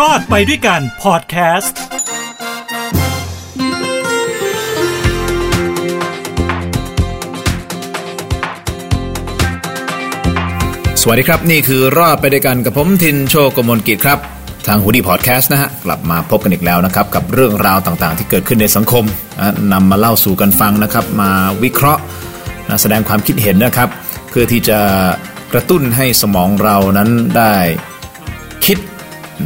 รอดไปด้วยกันพอดแคสต์สวัสดีครับ นี่คือรอดไปด้วยกันกับผมทินโชกมลกิจครับ ทางฮูดี้พอดแคสต์นะฮะ กลับมาพบกันอีกแล้วนะครับ กับเรื่องราวต่างๆ ที่เกิดขึ้นในสังคมนำมาเล่าสู่กันฟังนะครับ มาวิเคราะห์แสดงความคิดเห็นนะครับ เพื่อที่จะกระตุ้นให้สมองเรานั้นได้คิด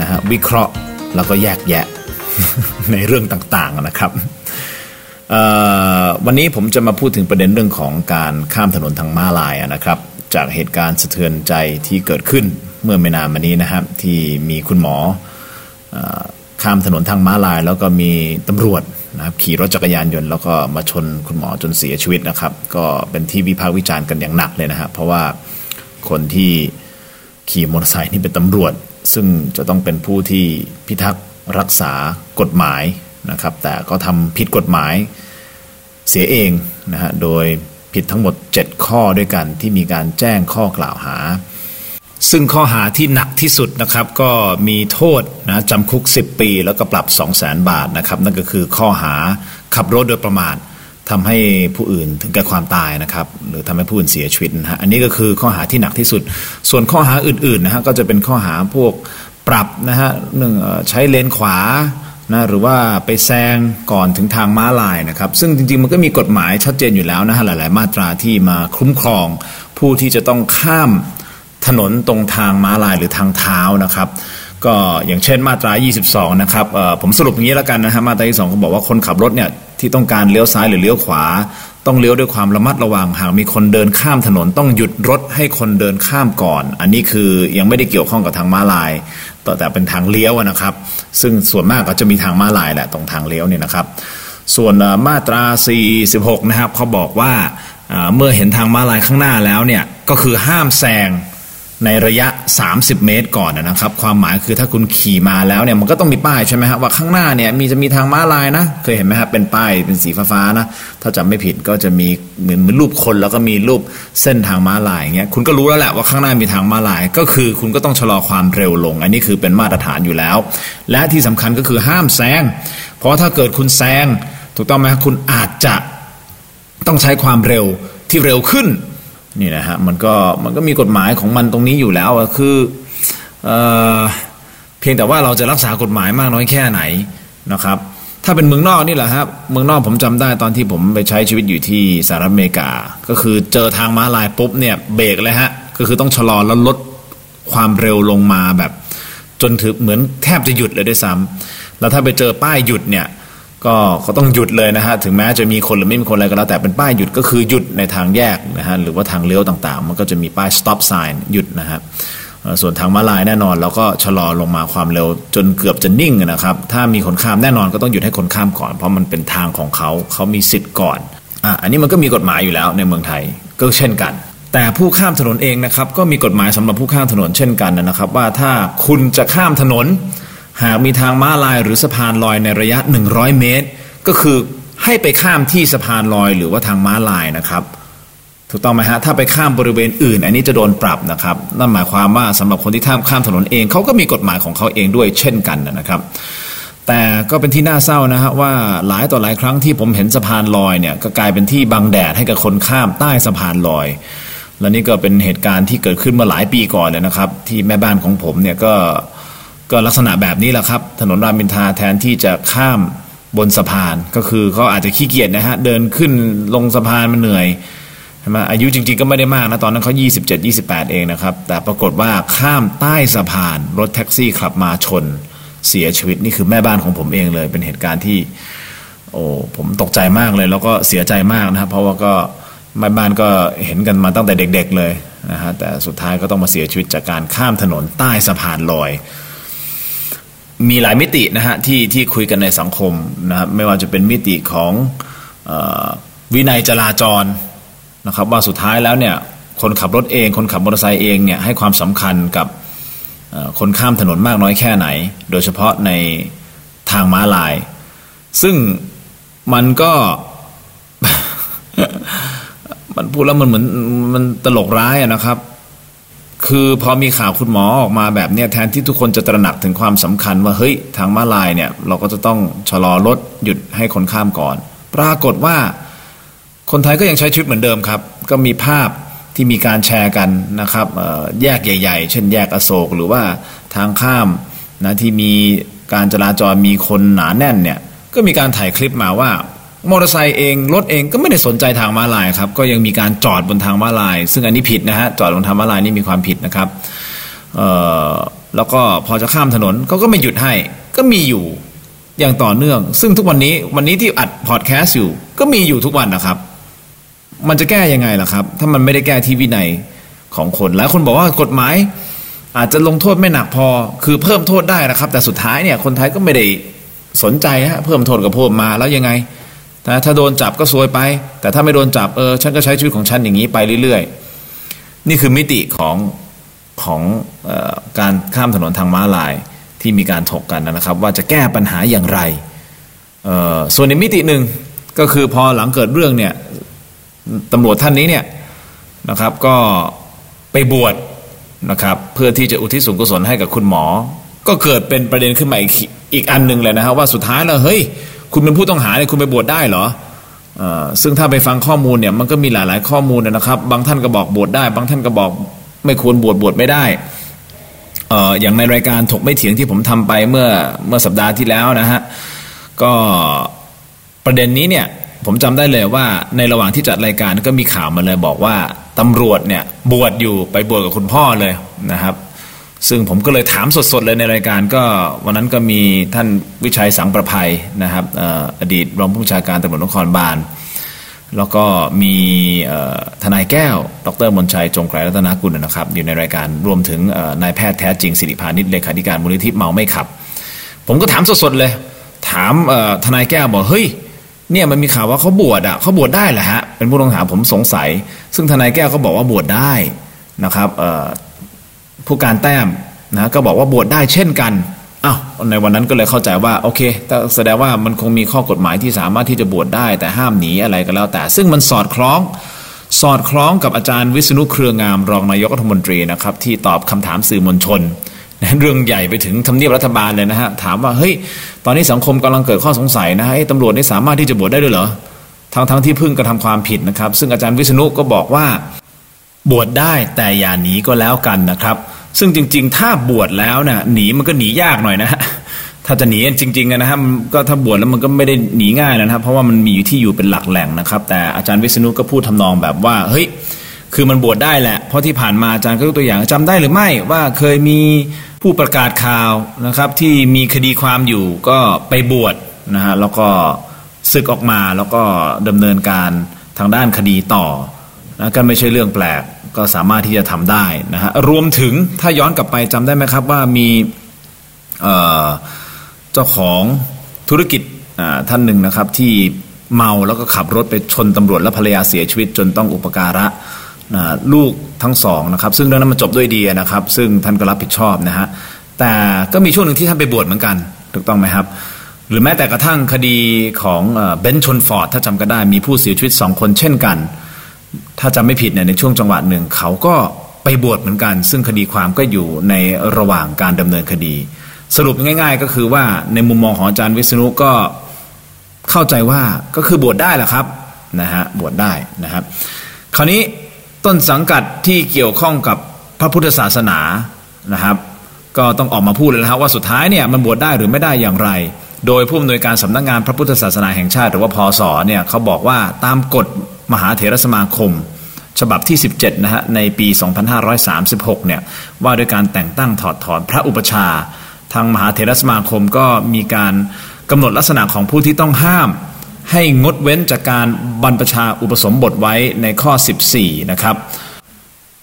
นะฮะวิเคราะห์แล้วก็แยกแยะในเรื่องต่างๆนะครับวันนี้ผมจะมาพูดถึงประเด็นเรื่องของการข้ามถนนทางม้าลายนะครับ จากเหตุการณ์สะเทือนใจที่เกิดขึ้นเมื่อไม่นานมานี้นะครับ ที่มีคุณหมออข้ามถนนทางม้าลาย แล้วก็มีตำรวจนะครับขี่รถจักรยานยนต์แล้วก็มาชนคุณหมอจนเสียชีวิตนะครับ ก็เป็นที่วิพากษ์วิจารณ์กันอย่างหนักเลยนะครับเพราะว่าคนที่ขี่มอเตอร์ไซค์นี่เป็นตำรวจ ซึ่งจะต้องเป็นผู้ที่พิทักษ์รักษากฎหมายนะครับ แต่ก็ทำผิดกฎหมายเสียเองนะฮะโดยผิดทั้งหมด 7 ข้อด้วยกันที่มีการแจ้งข้อกล่าวหา ซึ่งข้อหาที่หนักที่สุดนะครับ ก็มีโทษนะจำคุก 10 ปี แล้วก็ปรับ 2 0 0 0 0 0 บาทนะครับ นั่นก็คือข้อหาขับรถโดยประมาท ทำให้ผู้อื่นถึงแก่ความตายนะครับ หรือทำให้ผู้อื่นเสียชีวิตนะฮะอันนี้ก็คือข้อหาที่หนักที่สุด ส่วนข้อหาอื่นๆนะฮะก็จะเป็นข้อหาพวกปรับนะฮะหนึ่งใช้เลนขวานะหรือว่าไปแซงก่อนถึงทางม้าลายนะครับ ซึ่งจริงๆมันก็มีกฎหมายชัดเจนอยู่แล้วนะฮะหลาย ๆ มาตราที่มาคุ้มครอง ผู้ที่จะต้องข้ามถนนตรงทางม้าลายหรือทางเท้านะครับก็อย่างเช่นมาตรา 22 นะครับผมสรุปอย่างนี้แล้วกันนะฮะมาตราที่2เขาบอกว่าคนขับรถเนี่ย ที่ต้องการเลี้ยวซ้ายหรือเลี้ยวขวา ต้องเลี้ยวด้วยความระมัดระวังหากมีคนเดินข้ามถนนต้องหยุดรถให้คนเดินข้ามก่อน อันนี้คือยังไม่ได้เกี่ยวข้องกับทางม้าลายแต่เป็นทางเลี้ยวนะครับ ซึ่งส่วนมากก็จะมีทางม้าลายแหละตรงทางเลี้ยวเนี่ยนะครับ ส่วนมาตรา 46 นะครับเขาบอกว่าเมื่อเห็นทางม้าลายข้างหน้าแล้วเนี่ยก็คือห้ามแซง ในระยะ 30 เมตรก่อนนะครับ ความหมายคือถ้าคุณขี่มาแล้วเนี่ยมันก็ต้องมีป้ายใช่ไหมฮะว่าข้างหน้าเนี่ยมีจะมีทางม้าลายนะ เคยเห็นไหมครับเป็นป้ายเป็นสีฟ้าๆนะ ถ้าจำไม่ผิดก็จะมีเหมือนรูปคนแล้วก็มีรูปเส้นทางม้าลายอย่างเงี้ยคุณก็รู้แล้วแหละว่าข้างหน้ามีทางม้าลาย ก็คือคุณก็ต้องชะลอความเร็วลง อันนี้คือเป็นมาตรฐานอยู่แล้ว และที่สำคัญก็คือห้ามแซงเพราะถ้าเกิดคุณแซงถูกต้องไหมครับคุณอาจจะต้องใช้ความเร็วที่เร็วขึ้น นี่นะฮะมันก็มันก็มีกฎหมายของมันตรงนี้อยู่แล้วคือเออเพียงแต่ว่าเราจะรักษากฎหมายมากน้อยแค่ไหนนะครับ ถ้าเป็นเมืองนอกนี่แหละครับเมืองนอกผมจำได้ตอนที่ผมไปใช้ชีวิตอยู่ที่สหรัฐอเมริกา ก็คือเจอทางม้าลายปุ๊บเนี่ยเบรกเลยฮะก็คือต้องชะลอแล้วลดความเร็วลงมาแบบ จนถึงเหมือนแทบจะหยุดเลยด้วยซ้ำแล้วถ้าไปเจอป้ายหยุดเนี่ย ก็เขาต้องหยุดเลยนะฮะถึงแม้จะมีคนหรือไม่มีคนอะไรก็แล้ว แต่เป็นป้ายหยุดก็คือหยุดในทางแยกนะฮะหรือว่าทางเลี้ยวต่างๆ มันก็จะมีป้าย stop sign หยุดนะฮะส่วนทางม้าลายแน่นอนเราก็ชะลอลงมาความเร็วจนเกือบจะนิ่งนะครับ ถ้ามีคนข้ามแน่นอนก็ต้องหยุดให้คนข้ามก่อน เพราะมันเป็นทางของเขาเขามีสิทธิ์ก่อนอะอันนี้มันก็มีกฎหมายอยู่แล้วในเมืองไทยก็เช่นกัน แต่ผู้ข้ามถนนเองนะครับก็มีกฎหมายสำหรับผู้ข้ามถนนเช่นกันนะครับ ว่าถ้าคุณจะข้ามถนน หากมีทางม้าลายหรือสะพานลอยในระยะ 100 เมตร ก็คือให้ไปข้ามที่สะพานลอยหรือว่าทางม้าลายนะครับ ถูกต้องไหมฮะถ้าไปข้ามบริเวณอื่น อันนี้จะโดนปรับนะครับ นั่นหมายความว่าสำหรับคนที่ข้ามข้ามถนนเองเขาก็มีกฎหมายของเขาเองด้วยเช่นกันนะครับแต่ก็เป็นที่น่าเศร้านะฮะว่าหลายต่อหลายครั้งที่ผมเห็นสะพานลอยเนี่ยก็กลายเป็นที่บังแดดให้กับคนข้ามใต้สะพานลอย และนี่ก็เป็นเหตุการณ์ที่เกิดขึ้นมาหลายปีก่อนเลยนะครับ ที่แม่บ้านของผมเนี่ยก็ ก็ลักษณะแบบนี้แหละครับ ถนนรามอินทราแทนที่จะข้ามบนสะพานก็คือเขาอาจจะขี้เกียจนะฮะเดินขึ้นลงสะพานมันเหนื่อยใช่ไหมอายุจริง ๆ ก็ไม่ได้มากนะ ตอนนั้นเขา27 28 เองนะครับ แต่ปรากฏว่าข้ามใต้สะพานรถแท็กซี่ขับมาชนเสียชีวิตนี่คือแม่บ้านของผมเองเลย เป็นเหตุการณ์ที่ โอ้ผมตกใจมากเลย แล้วก็เสียใจมากนะครับเพราะว่าก็แม่บ้านก็เห็นกันมาตั้งแต่เด็ก ๆ เลยนะฮะแต่สุดท้ายก็ต้องมาเสียชีวิตจากการข้ามถนนใต้สะพานลอย มีหลายมิตินะฮะที่ที่คุยกันในสังคมนะครับไม่ว่าจะเป็นมิติของออวินัยจราจรนะครับว่าสุดท้ายแล้วเนี่ยคนขับรถเอง คนขับมอเตอร์ไซค์เองเนี่ยให้ความสำคัญกับคนข้ามถนนมากน้อยแค่ไหน โดยเฉพาะในทางม้าลาย ซึ่งมันก็มันพูดแล้วมันเหมือนมันตลกร้ายนะครับ คือพอมีข่าวคุณหมอออกมาแบบเนี้ยแทนที่ทุกคนจะตระหนักถึงความสำคัญว่าเฮ้ยทางม้าลายเนี่ยเราก็จะต้องชะลอรถหยุดให้คนข้ามก่อน ปรากฏว่า คนไทยก็ยังใช้ชีวิตเหมือนเดิมครับ ก็มีภาพที่มีการแชร์กันนะครับแยกใหญ่ ๆ เช่นแยกอโศกหรือว่าทางข้ามนะที่มีการจราจรมีคนหนาแน่นเนี่ยก็มีการถ่ายคลิปมาว่า มอเตอร์ไซค์เองรถเองก็ไม่ได้สนใจทางม้าลายครับก็ยังมีการจอดบนทางม้าลาย ซึ่งอันนี้ผิดนะฮะจอดบนทางม้าลายนี่มีความผิดนะครับแล้วก็พอจะข้ามถนนเขาก็ไม่หยุดให้ก็มีอยู่อย่างต่อเนื่อง ซึ่งทุกวันนี้วันนี้ที่อัดพอดแคสต์อยู่ ก็มีอยู่ทุกวันนะครับ มันจะแก้ยังไงล่ะครับ ถ้ามันไม่ได้แก้ที่วินัยของคนหลายคนบอกว่ากฎหมาย อาจจะลงโทษไม่หนักพอ คือเพิ่มโทษได้นะครับ แต่สุดท้ายเนี่ยคนไทยก็ไม่ได้สนใจฮะเพิ่มโทษกับเพิ่มมาแล้วยังไง นะถ้าโดนจับก็ซวยไป แต่ถ้าไม่โดนจับเออฉันก็ใช้ชีวิตของฉันอย่างนี้ไปเรื่อยๆ นี่คือมิติของของออการข้ามถนนทางม้าลายที่มีการถกกันนะครับ ว่าจะแก้ปัญหาอย่างไรส่วนในมิติหนึ่งก็คือพอหลังเกิดเรื่องเนี่ยตำรวจท่านนี้เนี่ยนะครับก็ไปบวชนะครับเพื่อที่จะอุทิศส่วนกุศลให้กับคุณหมอ ก็เกิดเป็นประเด็นขึ้นมาอีกอีกอันหนึ่งเลยนะครับว่าสุดท้ายแล้วเฮ้ย คุณเป็นผู้ต้องหาเนี่ยคุณไปบวชได้เหรอซึ่งถ้าไปฟังข้อมูลเนี่ยมันก็มีหลาย ๆ ข้อมูลนะครับ บางท่านก็บอกบวชได้ บางท่านก็บอกไม่ควรบวชบวชไม่ได้อย่างในรายการถกไม่เถียงที่ผมทำไปเมื่อเมื่อสัปดาห์ที่แล้วนะฮะก็ประเด็นนี้เนี่ยผมจำได้เลยว่าในระหว่างที่จัดรายการก็มีข่าวมาเลยบอกว่าตำรวจเนี่ยบวชอยู่ไปบวชกับคุณพ่อเลยนะครับ ซึ่งผมก็เลยถามสดๆเลยในรายการก็วันนั้นก็มีท่านวิชัยสังประภัยนะครับอดีตรองผู้บัญชาการตำรวจนครบาล แล้วก็มีทนายแก้ว ดรมนชัยจงไกรรัตนกุลนะครับ อยู่ในรายการรวมถึงนายแพทย์แท้จริงสิริพานิชเลขาธิการมูลนิธิเมาไม่ขับ ผมก็ถามสดๆเลย ถามทนายแก้วบอกเฮ้ยเนี่ยมันมีข่าวว่าเขาบวชอะเขาบวชได้แหละฮะเป็นผู้ต้องหาผมสงสัย ซึ่งทนายแก้วก็บอกว่าบวชได้นะครับ ผู้การแต้มนะก็บอกว่าบวชได้เช่นกันอ้าวในวันนั้นก็เลยเข้าใจว่าโอเคแสดงว่ามันคงมีข้อกฎหมายที่สามารถที่จะบวชได้แต่ห้ามหนีอะไรก็แล้วแต่ ซึ่งมันสอดคล้องสอดคล้องกับอาจารย์วิษณุเครืองามรองนายกรัฐมนตรีนะครับที่ตอบคำถามสื่อมวลชนเรื่องใหญ่ไปถึงทำเนียบรัฐบาลเลยนะฮะถามว่าเฮ้ยตอนนี้สังคมกำลังเกิดข้อสงสัยนะฮะตำรวจนี่สามารถที่จะบวชได้ด้วยเหรอทั้งทั้งที่เพิ่งกระทำความผิดนะครับ ซึ่งอาจารย์วิษณุก็บอกว่า บวชได้แต่อย่าหนีก็แล้วกันนะครับ ซึ่งจริง ๆ ถ้าบวชแล้วนะ่ะหนีมันก็หนียากหน่อยนะฮะถ้าจะหนีจริงๆนะครับก็ถ้าบวชแล้วมันก็ไม่ได้หนีง่ายนะครับ เพราะว่ามันมีอยู่ที่อยู่เป็นหลักแหล่งนะครับ แต่อาจารย์วิษณุก็พูดทำนองแบบว่าเฮ้ยคือมันบวชได้แหละ เพราะที่ผ่านมาอาจารย์ก็ยกตัวอย่างจำได้หรือไม่ว่าเคยมีผู้ประกาศข่าวนะครับ ที่มีคดีความอยู่ก็ไปบวชนะฮะแล้วก็ศึกออกมาแล้วก็ดำเนินการทางด้านคดีต่อนะก็ไม่ใช่เรื่องแปลก ก็สามารถที่จะทำได้นะฮะรวมถึงถ้าย้อนกลับไปจำได้ไหมครับว่ามีเจ้าของธุรกิจท่านหนึ่งนะครับ ที่เมาแล้วก็ขับรถไปชนตำรวจและภรรยาเสียชีวิตจนต้องอุปการะลูกทั้งสองนะครับ ซึ่งเรื่องนั้นมันจบด้วยดีนะครับ ซึ่งท่านก็รับผิดชอบนะฮะแต่ก็มีช่วงหนึ่งที่ท่านไปบวชเหมือนกัน ถูกต้องไหมครับ หรือแม้แต่กระทั่งคดีของเบนชนฟอร์ดถ้าจำก็ได้มีผู้เสียชีวิตสองคนเช่นกัน ถ้าจำไม่ผิดเนี่ยในช่วงจังหวะหนึ่งเขาก็ไปบวชเหมือนกัน ซึ่งคดีความก็อยู่ในระหว่างการดำเนินคดี สรุปง่าย ๆ ก็คือว่าในมุมมองของอาจารย์วิษณุก็เข้าใจว่าก็คือบวชได้แหละครับนะฮะบวชได้นะครับ คราวนี้ต้นสังกัดที่เกี่ยวข้องกับพระพุทธศาสนานะครับ ก็ต้องออกมาพูดเลยนะครับว่าสุดท้ายเนี่ยมันบวชได้หรือไม่ได้อย่างไร โดยผู้อำนวยการสำนักงงานพระพุทธศาสนาแห่งชาติ หรือว่าพอสอเนี่ยเขาบอกว่าตามกฎ มหาเถรสมาคม ฉบับที่ 17 นะฮะ ในปี 2536 เนี่ย ว่าด้วยการแต่งตั้งถอดถอนพระอุปชา ทางมหาเถรสมาคมก็มีการกำหนดลักษณะของผู้ที่ต้องห้าม ให้งดเว้นจากการบรรพชาอุปสมบทไว้ในข้อ 14 นะครับ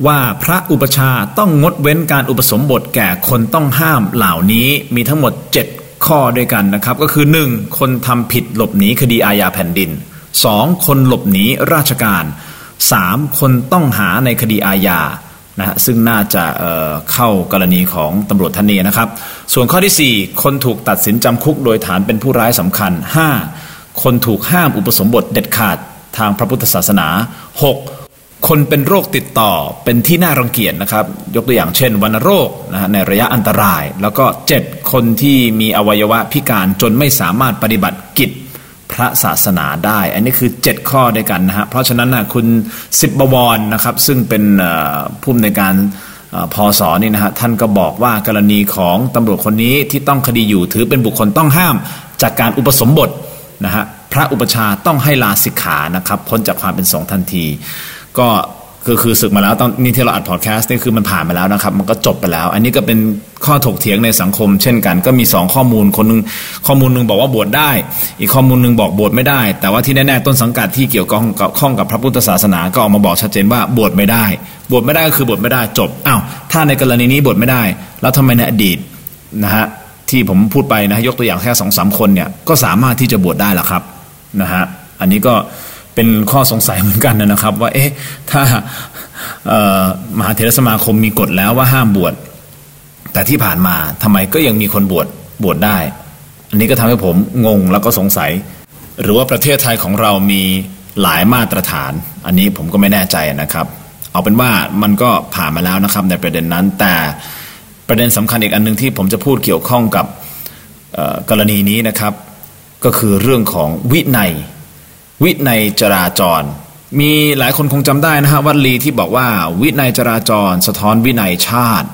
ว่าพระอุปชาต้องงดเว้นการอุปสมบทแก่คนต้องห้ามเหล่านี้มีทั้งหมด 7 ข้อด้วยกันนะครับ ก็คือ 1. คนทำผิดหลบหนีคดีอาญาแผ่นดิน สองคนหลบหนีราชการสามคนต้องหาในคดีอาญานะฮะซึ่งน่าจะเเข้ากรณีของตำรวจท่านนี้นะครับ ส่วนข้อที่ 4 คนถูกตัดสินจำคุกโดยฐานเป็นผู้ร้ายสำคัญ 5. คนถูกห้ามอุปสมบทเด็ดขาดทางพระพุทธศาสนา 6. คนเป็นโรคติดต่อเป็นที่น่ารังเกียจนะครับ ยกตัวอย่างเช่นวัณโรคนะฮะในระยะอันตราย แล้วก็ 7 คนที่มีอวัยวะพิการจนไม่สามารถปฏิบัติกิจ พระศาสนาได้ อันนี้คือ 7 ข้อด้วยกันนะฮะ เพราะฉะนั้นนะคุณสิบบวรนะครับ ซึ่งเป็นผู้ในการพอสอนี่นะฮะท่านก็บอกว่ากรณีของตำรวจคนนี้ที่ต้องคดีอยู่ถือเป็นบุคคลต้องห้ามจากการอุปสมบทนะฮะพระอุปชาต้องให้ลาสิกขานะครับพ้นจากความเป็นสงฆ์ทันที ก็ คือคือศึกมาแล้วตอนนี้ที่เราอัดพอดแคสต์นี่คือมันผ่านมาแล้วนะครับ มันก็จบไปแล้ว อันนี้ก็เป็นข้อถกเถียงในสังคม เช่นกัน ก็มี 2 ข้อมูลคนนึงข้อมูลหนึ่งบอกว่าบวชได้ อีกข้อมูลหนึ่งบอกบวชไม่ได้ แต่ว่าที่แน่ๆต้นสังกัดที่เกี่ยวข้องกับข้องกับพระพุทธศาสนาก็ออกมาบอกชัดเจนว่าบวชไม่ได้ บวชไม่ได้ก็คือบวชไม่ได้จบอ้าวถ้าในกรณีนี้บวชไม่ได้ แล้วทำไมในอดีตนะฮะที่ผมพูดไปนะยกตัวอย่างแค่สองสามคนเนี่ยก็สามารถที่จะบวชได้หรอครับนะฮะอันนี้ก็ เป็นข้อสงสัยเหมือนกันนะครับ ว่าเอ๊ะถ้ามหาเถรสมาคมมีกฎแล้วว่าห้ามบวชแต่ที่ผ่านมาทำไมก็ยังมีคนบวชบวชได้ อันนี้ก็ทำให้ผมงงแล้วก็สงสัย หรือว่าประเทศไทยของเรามีหลายมาตรฐาน อันนี้ผมก็ไม่แน่ใจนะครับ เอาเป็นว่ามันก็ผ่านมาแล้วนะครับในประเด็นนั้น แต่ประเด็นสำคัญอีกอันหนึ่งที่ผมจะพูดเกี่ยวข้องกับกรณีนี้นะครับ ก็คือเรื่องของวินัย วินัยจราจร มีหลายคนคงจำได้นะฮะวัดลีที่บอกว่า วินัยจราจร สะท้อนวินัยชาติ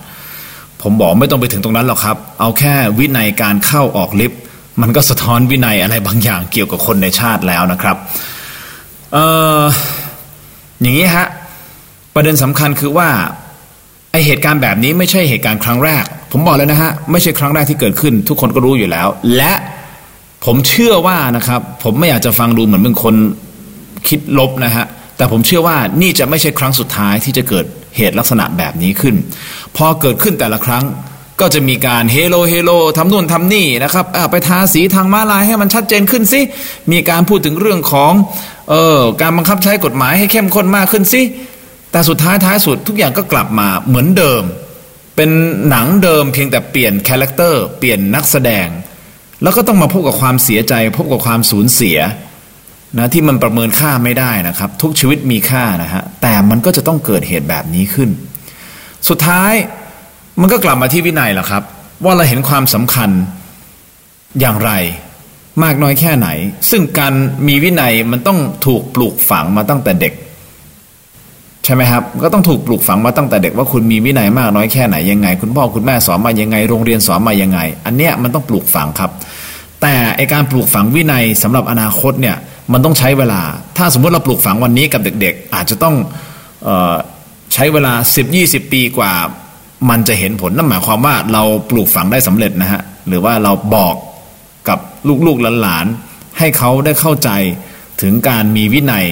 ผมบอกไม่ต้องไปถึงตรงนั้นหรอกครับ เอาแค่วินัยการเข้าออกลิฟต์มันก็สะท้อนวินัยอะไรบางอย่างเกี่ยวกับคนในชาติแล้วนะครับเอออย่างนี้ฮะประเด็นสำคัญคือว่าไอเหตุการณ์แบบนี้ไม่ใช่เหตุการณ์ครั้งแรก ผมบอกเลยนะฮะไม่ใช่ครั้งแรกที่เกิดขึ้น ทุกคนก็รู้อยู่แล้ว และ ผมเชื่อว่านะครับ ผมไม่อยากจะฟังดูเหมือนเป็นคนคิดลบนะฮะแต่ผมเชื่อว่านี่จะไม่ใช่ครั้งสุดท้ายที่จะเกิดเหตุลักษณะแบบนี้ขึ้น พอเกิดขึ้นแต่ละครั้งก็จะมีการเฮโลเฮโลทำนู่นทำนี่นะครับไปทาสีทางม้าลายให้มันชัดเจนขึ้นสิมีการพูดถึงเรื่องของเออการบังคับใช้กฎหมายให้เข้มข้นมากขึ้นสิแต่สุดท้ายท้ายสุดทุกอย่างก็กลับมาเหมือนเดิม เป็นหนังเดิมเพียงแต่เปลี่ยน character เปลี่ยนนักแสดง แล้วก็ต้องมาพบกับความเสียใจ พบกับความสูญเสียนะที่มันประเมินค่าไม่ได้นะครับ ทุกชีวิตมีค่านะฮะแต่มันก็จะต้องเกิดเหตุแบบนี้ขึ้น สุดท้ายมันก็กลับมาที่วินัยแหละครับ ว่าเราเห็นความสำคัญอย่างไรมากน้อยแค่ไหน ซึ่งการมีวินัยมันต้องถูกปลูกฝังมาตั้งแต่เด็ก ใช่ไหมครับ ก็ต้องถูกปลูกฝังมาตั้งแต่เด็กว่าคุณมีวินัยมากน้อยแค่ไหนยังไง คุณพ่อคุณแม่สอนมายังไง โรงเรียนสอนมายังไง อันเนี้ยมันต้องปลูกฝังครับ แต่ไอการปลูกฝังวินัยสำหรับอนาคตเนี่ยมันต้องใช้เวลา ถ้าสมมติเราปลูกฝังวันนี้กับเด็ก ๆ อาจจะต้องออใช้เวลา 10-20 ปีกว่า มันจะเห็นผลนั่นหมายความว่าเราปลูกฝังได้สำเร็จนะฮะหรือว่าเราบอกกับลูกๆหลานๆให้เขาได้เข้าใจถึงการมีวินัย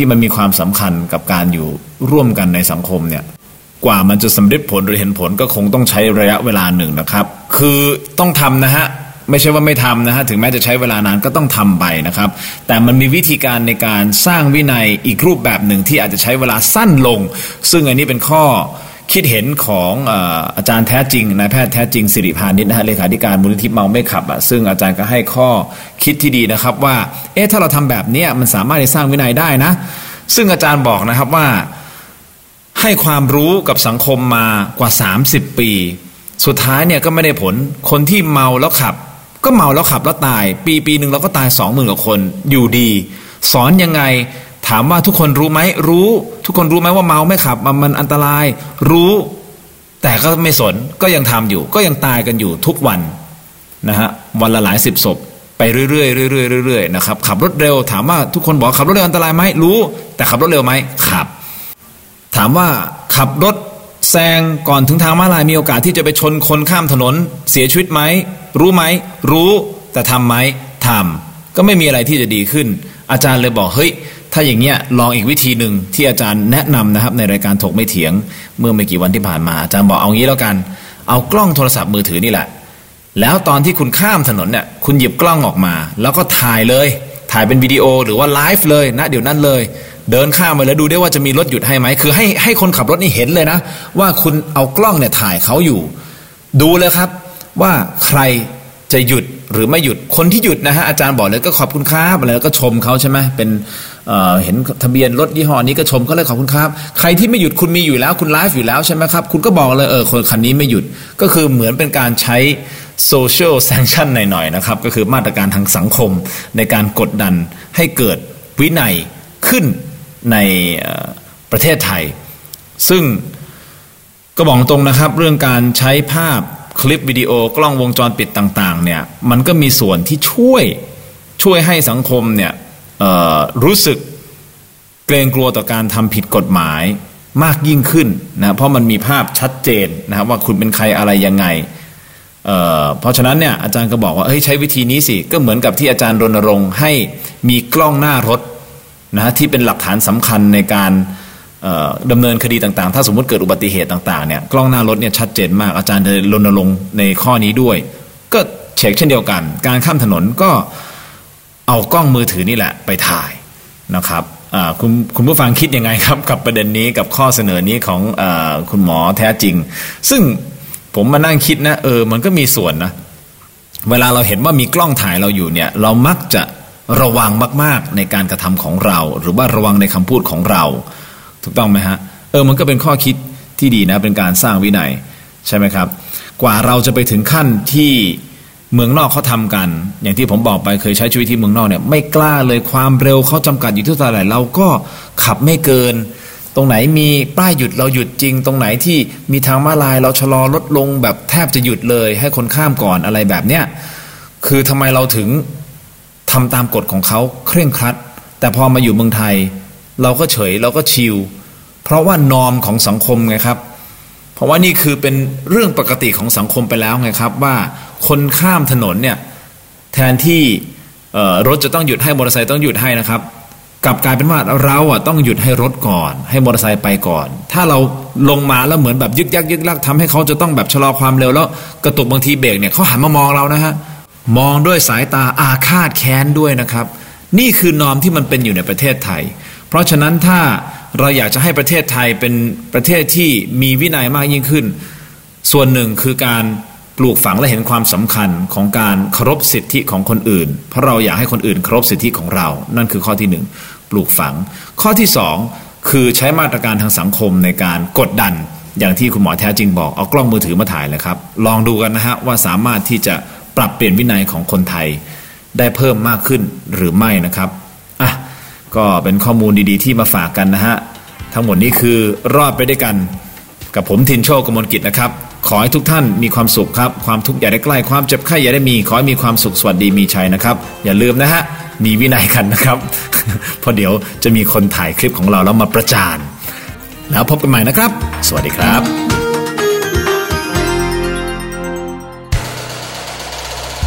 ที่มันมีความสำคัญกับการอยู่ร่วมกันในสังคมเนี่ยกว่ามันจะสำเร็จผลหรือเห็นผลก็คงต้องใช้ระยะเวลาหนึ่งนะครับ คือต้องทำนะฮะไม่ใช่ว่าไม่ทำนะฮะถึงแม้จะใช้เวลานานก็ต้องทำไปนะครับ แต่มันมีวิธีการในการสร้างวินัยอีกรูปแบบหนึ่งที่อาจจะใช้เวลาสั้นลง ซึ่งอันนี้เป็นข้อ คิดเห็นของอาจารย์แท้จริงนายแพทย์แท้จริงสิริพานิชนะฮะเลขาธิการมูลนิธิเมาไม่ขับอะซึ่งอาจารย์ก็ให้ข้อคิดที่ดีนะครับว่าเอ๊ะถ้าเราทำแบบนี้มันสามารถจะสร้างวินัยได้นะ ซึ่งอาจารย์บอกนะครับว่าให้ความรู้กับสังคมมากว่า 30 ปี สุดท้ายเนี่ยก็ไม่ได้ผลคนที่เมาแล้วขับ ก็เมาแล้วขับแล้วตาย ปีปีหนึ่งเราก็ตายสองหมื่นกว่าคนอยู่ดี สอนยังไง ถามว่าทุกคนรู้ไหมรู้ ทุกคนรู้ไหมว่าเมาไม่ขับมันมันอันตราย รู้ แต่ก็ไม่สนก็ยังทำอยู่ ก็ยังตายกันอยู่ทุกวันนะฮะวันละหลายสิบศพไปเรื่อยๆเรื่อยๆเรื่อยๆนะครับขับรถเร็วถามว่าทุกคนบอกขับรถเร็วอันตรายไหมรู้ แต่ขับรถเร็วไหมขับ ถามว่าขับรถแซงก่อนถึงทางม้าลายมีโอกาสที่จะไปชนคนข้ามถนน เสียชีวิตไหมรู้ไหมรู้แต่ทำไหมทำก็ไม่มีอะไรที่จะดีขึ้น อาจารย์เลยบอกเฮ้ย ถ้าอย่างเงี้ยลองอีกวิธีหนึ่งที่อาจารย์แนะนำนะครับ ในรายการถกไม่เถียง เมื่อไม่กี่วันที่ผ่านมา อาจารย์บอกเอางี้แล้วกัน เอากล้องโทรศัพท์มือถือนี่แหละ แล้วตอนที่คุณข้ามถนนเนี่ยคุณหยิบกล้องออกมา แล้วก็ถ่ายเลย ถ่ายเป็นวิดีโอหรือว่าไลฟ์เลยนะเดี๋ยวนั้นเลย เดินข้ามไปแล้วดูได้ว่าจะมีรถหยุดให้ไหมคือให้ให้คนขับรถนี่เห็นเลยนะ ว่าคุณเอากล้องเนี่ยถ่ายเขาอยู่ ดูเลยครับ ว่าใคร จะหยุดหรือไม่หยุดคนที่หยุดนะฮะอาจารย์บอกเลยก็ขอบคุณครับอะไรแล้วก็ชมเขาใช่ไหมเป็นเเห็นทะเบียนรถยี่ห้อนี้ก็ชมเขาเลยขอบคุณครับ ใครที่ไม่หยุดคุณมีอยู่แล้วคุณไลฟ์อยู่แล้วใช่ไหมครับ คุณก็บอกเลยเออคนคันนี้ไม่หยุดก็คือเหมือนเป็นการใช้ social sanction หน่อยๆนะครับ ก็คือมาตรการทางสังคมในการกดดันให้เกิดวินัยขึ้นในประเทศไทย ซึ่งก็บอกตรงนะครับ เรื่องการใช้ภาพ คลิปวิดีโอกล้องวงจรปิดต่าง ๆ เนี่ย มันก็มีส่วนที่ช่วยช่วยให้สังคมเนี่ยรู้สึกเกรงกลัวต่อการทำผิดกฎหมายมากยิ่งขึ้นนะเพราะมันมีภาพชัดเจนนะครับว่าคุณเป็นใครอะไรยังไงเเพราะฉะนั้นเนี่ยอาจารย์ก็บอกว่าเฮ้ยใช้วิธีนี้สิ ก็เหมือนกับที่อาจารย์รณรงค์ให้มีกล้องหน้ารถนะที่เป็นหลักฐานสำคัญในการ ดำเนินคดีต่างๆ ถ้าสมมติเกิดอุบัติเหตุต่างๆเนี่ยกล้องหน้ารถเนี่ยชัดเจนมากอาจารย์เลยรณรงค์ในข้อนี้ด้วย ก็เช็คเช่นเดียวกัน การข้ามถนนก็เอากล้องมือถือนี่แหละไปถ่ายนะครับคุณคุณผู้ฟังคิดยังไงครับ กับประเด็นนี้กับข้อเสนอนี้ของอคุณหมอแท้จริง ซึ่งผมมานั่งคิดนะเออมันก็มีส่วนนะเวลาเราเห็นว่ามีกล้องถ่ายเราอยู่เนี่ย เรามักจะระวังมาก ๆ ในการกระทำของเรา หรือว่าระวังในคำพูดของเรา ถูกต้องไหมฮะเออมันก็เป็นข้อคิดที่ดีนะเป็นการสร้างวินัยใช่ไหมครับ กว่าเราจะไปถึงขั้นที่เมืองนอกเขาทากัน อย่างที่ผมบอกไปเคยใช้ชีวิตที่เมืองนอกเนี่ยไม่กล้าเลยความเร็วเขาจำกัดอยู่ที่เท่าไหร่เราก็ขับไม่เกิน ตรงไหนมีป้ายหยุดเราหยุดจริง ตรงไหนที่มีทางม้าลายเราชะลอลดลงแบบแทบจะหยุดเลย ให้คนข้ามก่อนอะไรแบบเนี้ยคือทำไมเราถึงทำตามกฎของเขาเคร่งครัด แต่พอมาอยู่เมืองไทย เราก็เฉยเราก็ชิลเพราะว่านอมของสังคมไงครับ เพราะว่านี่คือเป็นเรื่องปกติของสังคมไปแล้วไงครับ ว่าคนข้ามถนนเนี่ยแทนที่รถจะต้องหยุดให้มอเตอร์ไซค์ต้องหยุดให้นะครับกลับกลายเป็นว่าเราอะต้องหยุดให้รถก่อน ให้มอเตอร์ไซค์ไปก่อน ถ้าเราลงมาแล้วเหมือนแบบยึกยักยึกลักทำให้เขาจะต้องแบบชะลอความเร็วแล้วกระตุกบางทีเบรกเนี่ยเขาหันมามองเรานะฮะมองด้วยสายตาอาฆาตแค้นด้วยนะครับ นี่คือนอมที่มันเป็นอยู่ในประเทศไทย เพราะฉะนั้นถ้าเราอยากจะให้ประเทศไทยเป็นประเทศที่มีวินัยมากยิ่งขึ้น ส่วนหนึ่งคือการปลูกฝังและเห็นความสำคัญของการเคารพสิทธิของคนอื่น เพราะเราอยากให้คนอื่นเคารพสิทธิของเรา นั่นคือข้อที่หนึ่งปลูกฝัง ข้อที่สองคือใช้มาตรการทางสังคมในการกดดัน อย่างที่คุณหมอแท้จริงบอก เอากล้องมือถือมาถ่ายเลยครับ ลองดูกันนะฮะว่าสามารถที่จะปรับเปลี่ยนวินัยของคนไทย ได้เพิ่มมากขึ้นหรือไม่นะครับ ก็เป็นข้อมูลดีๆที่มาฝากกันนะฮะ ทั้งหมดนี้คือรอดไปด้วยกัน กับผมทินโชคกมลกิจนะครับ ขอให้ทุกท่านมีความสุขครับ ความทุกข์อย่าได้ใกล้ ความเจ็บไข้อย่าได้มี ขอให้มีความสุขสวัสดีมีชัยนะครับ อย่าลืมนะฮะ มีวินัยกันนะครับ เพราะเดี๋ยวจะมีคนถ่ายคลิปของเราแล้วมาประจาน แล้วพบกันใหม่นะครับ สวัสดีครับ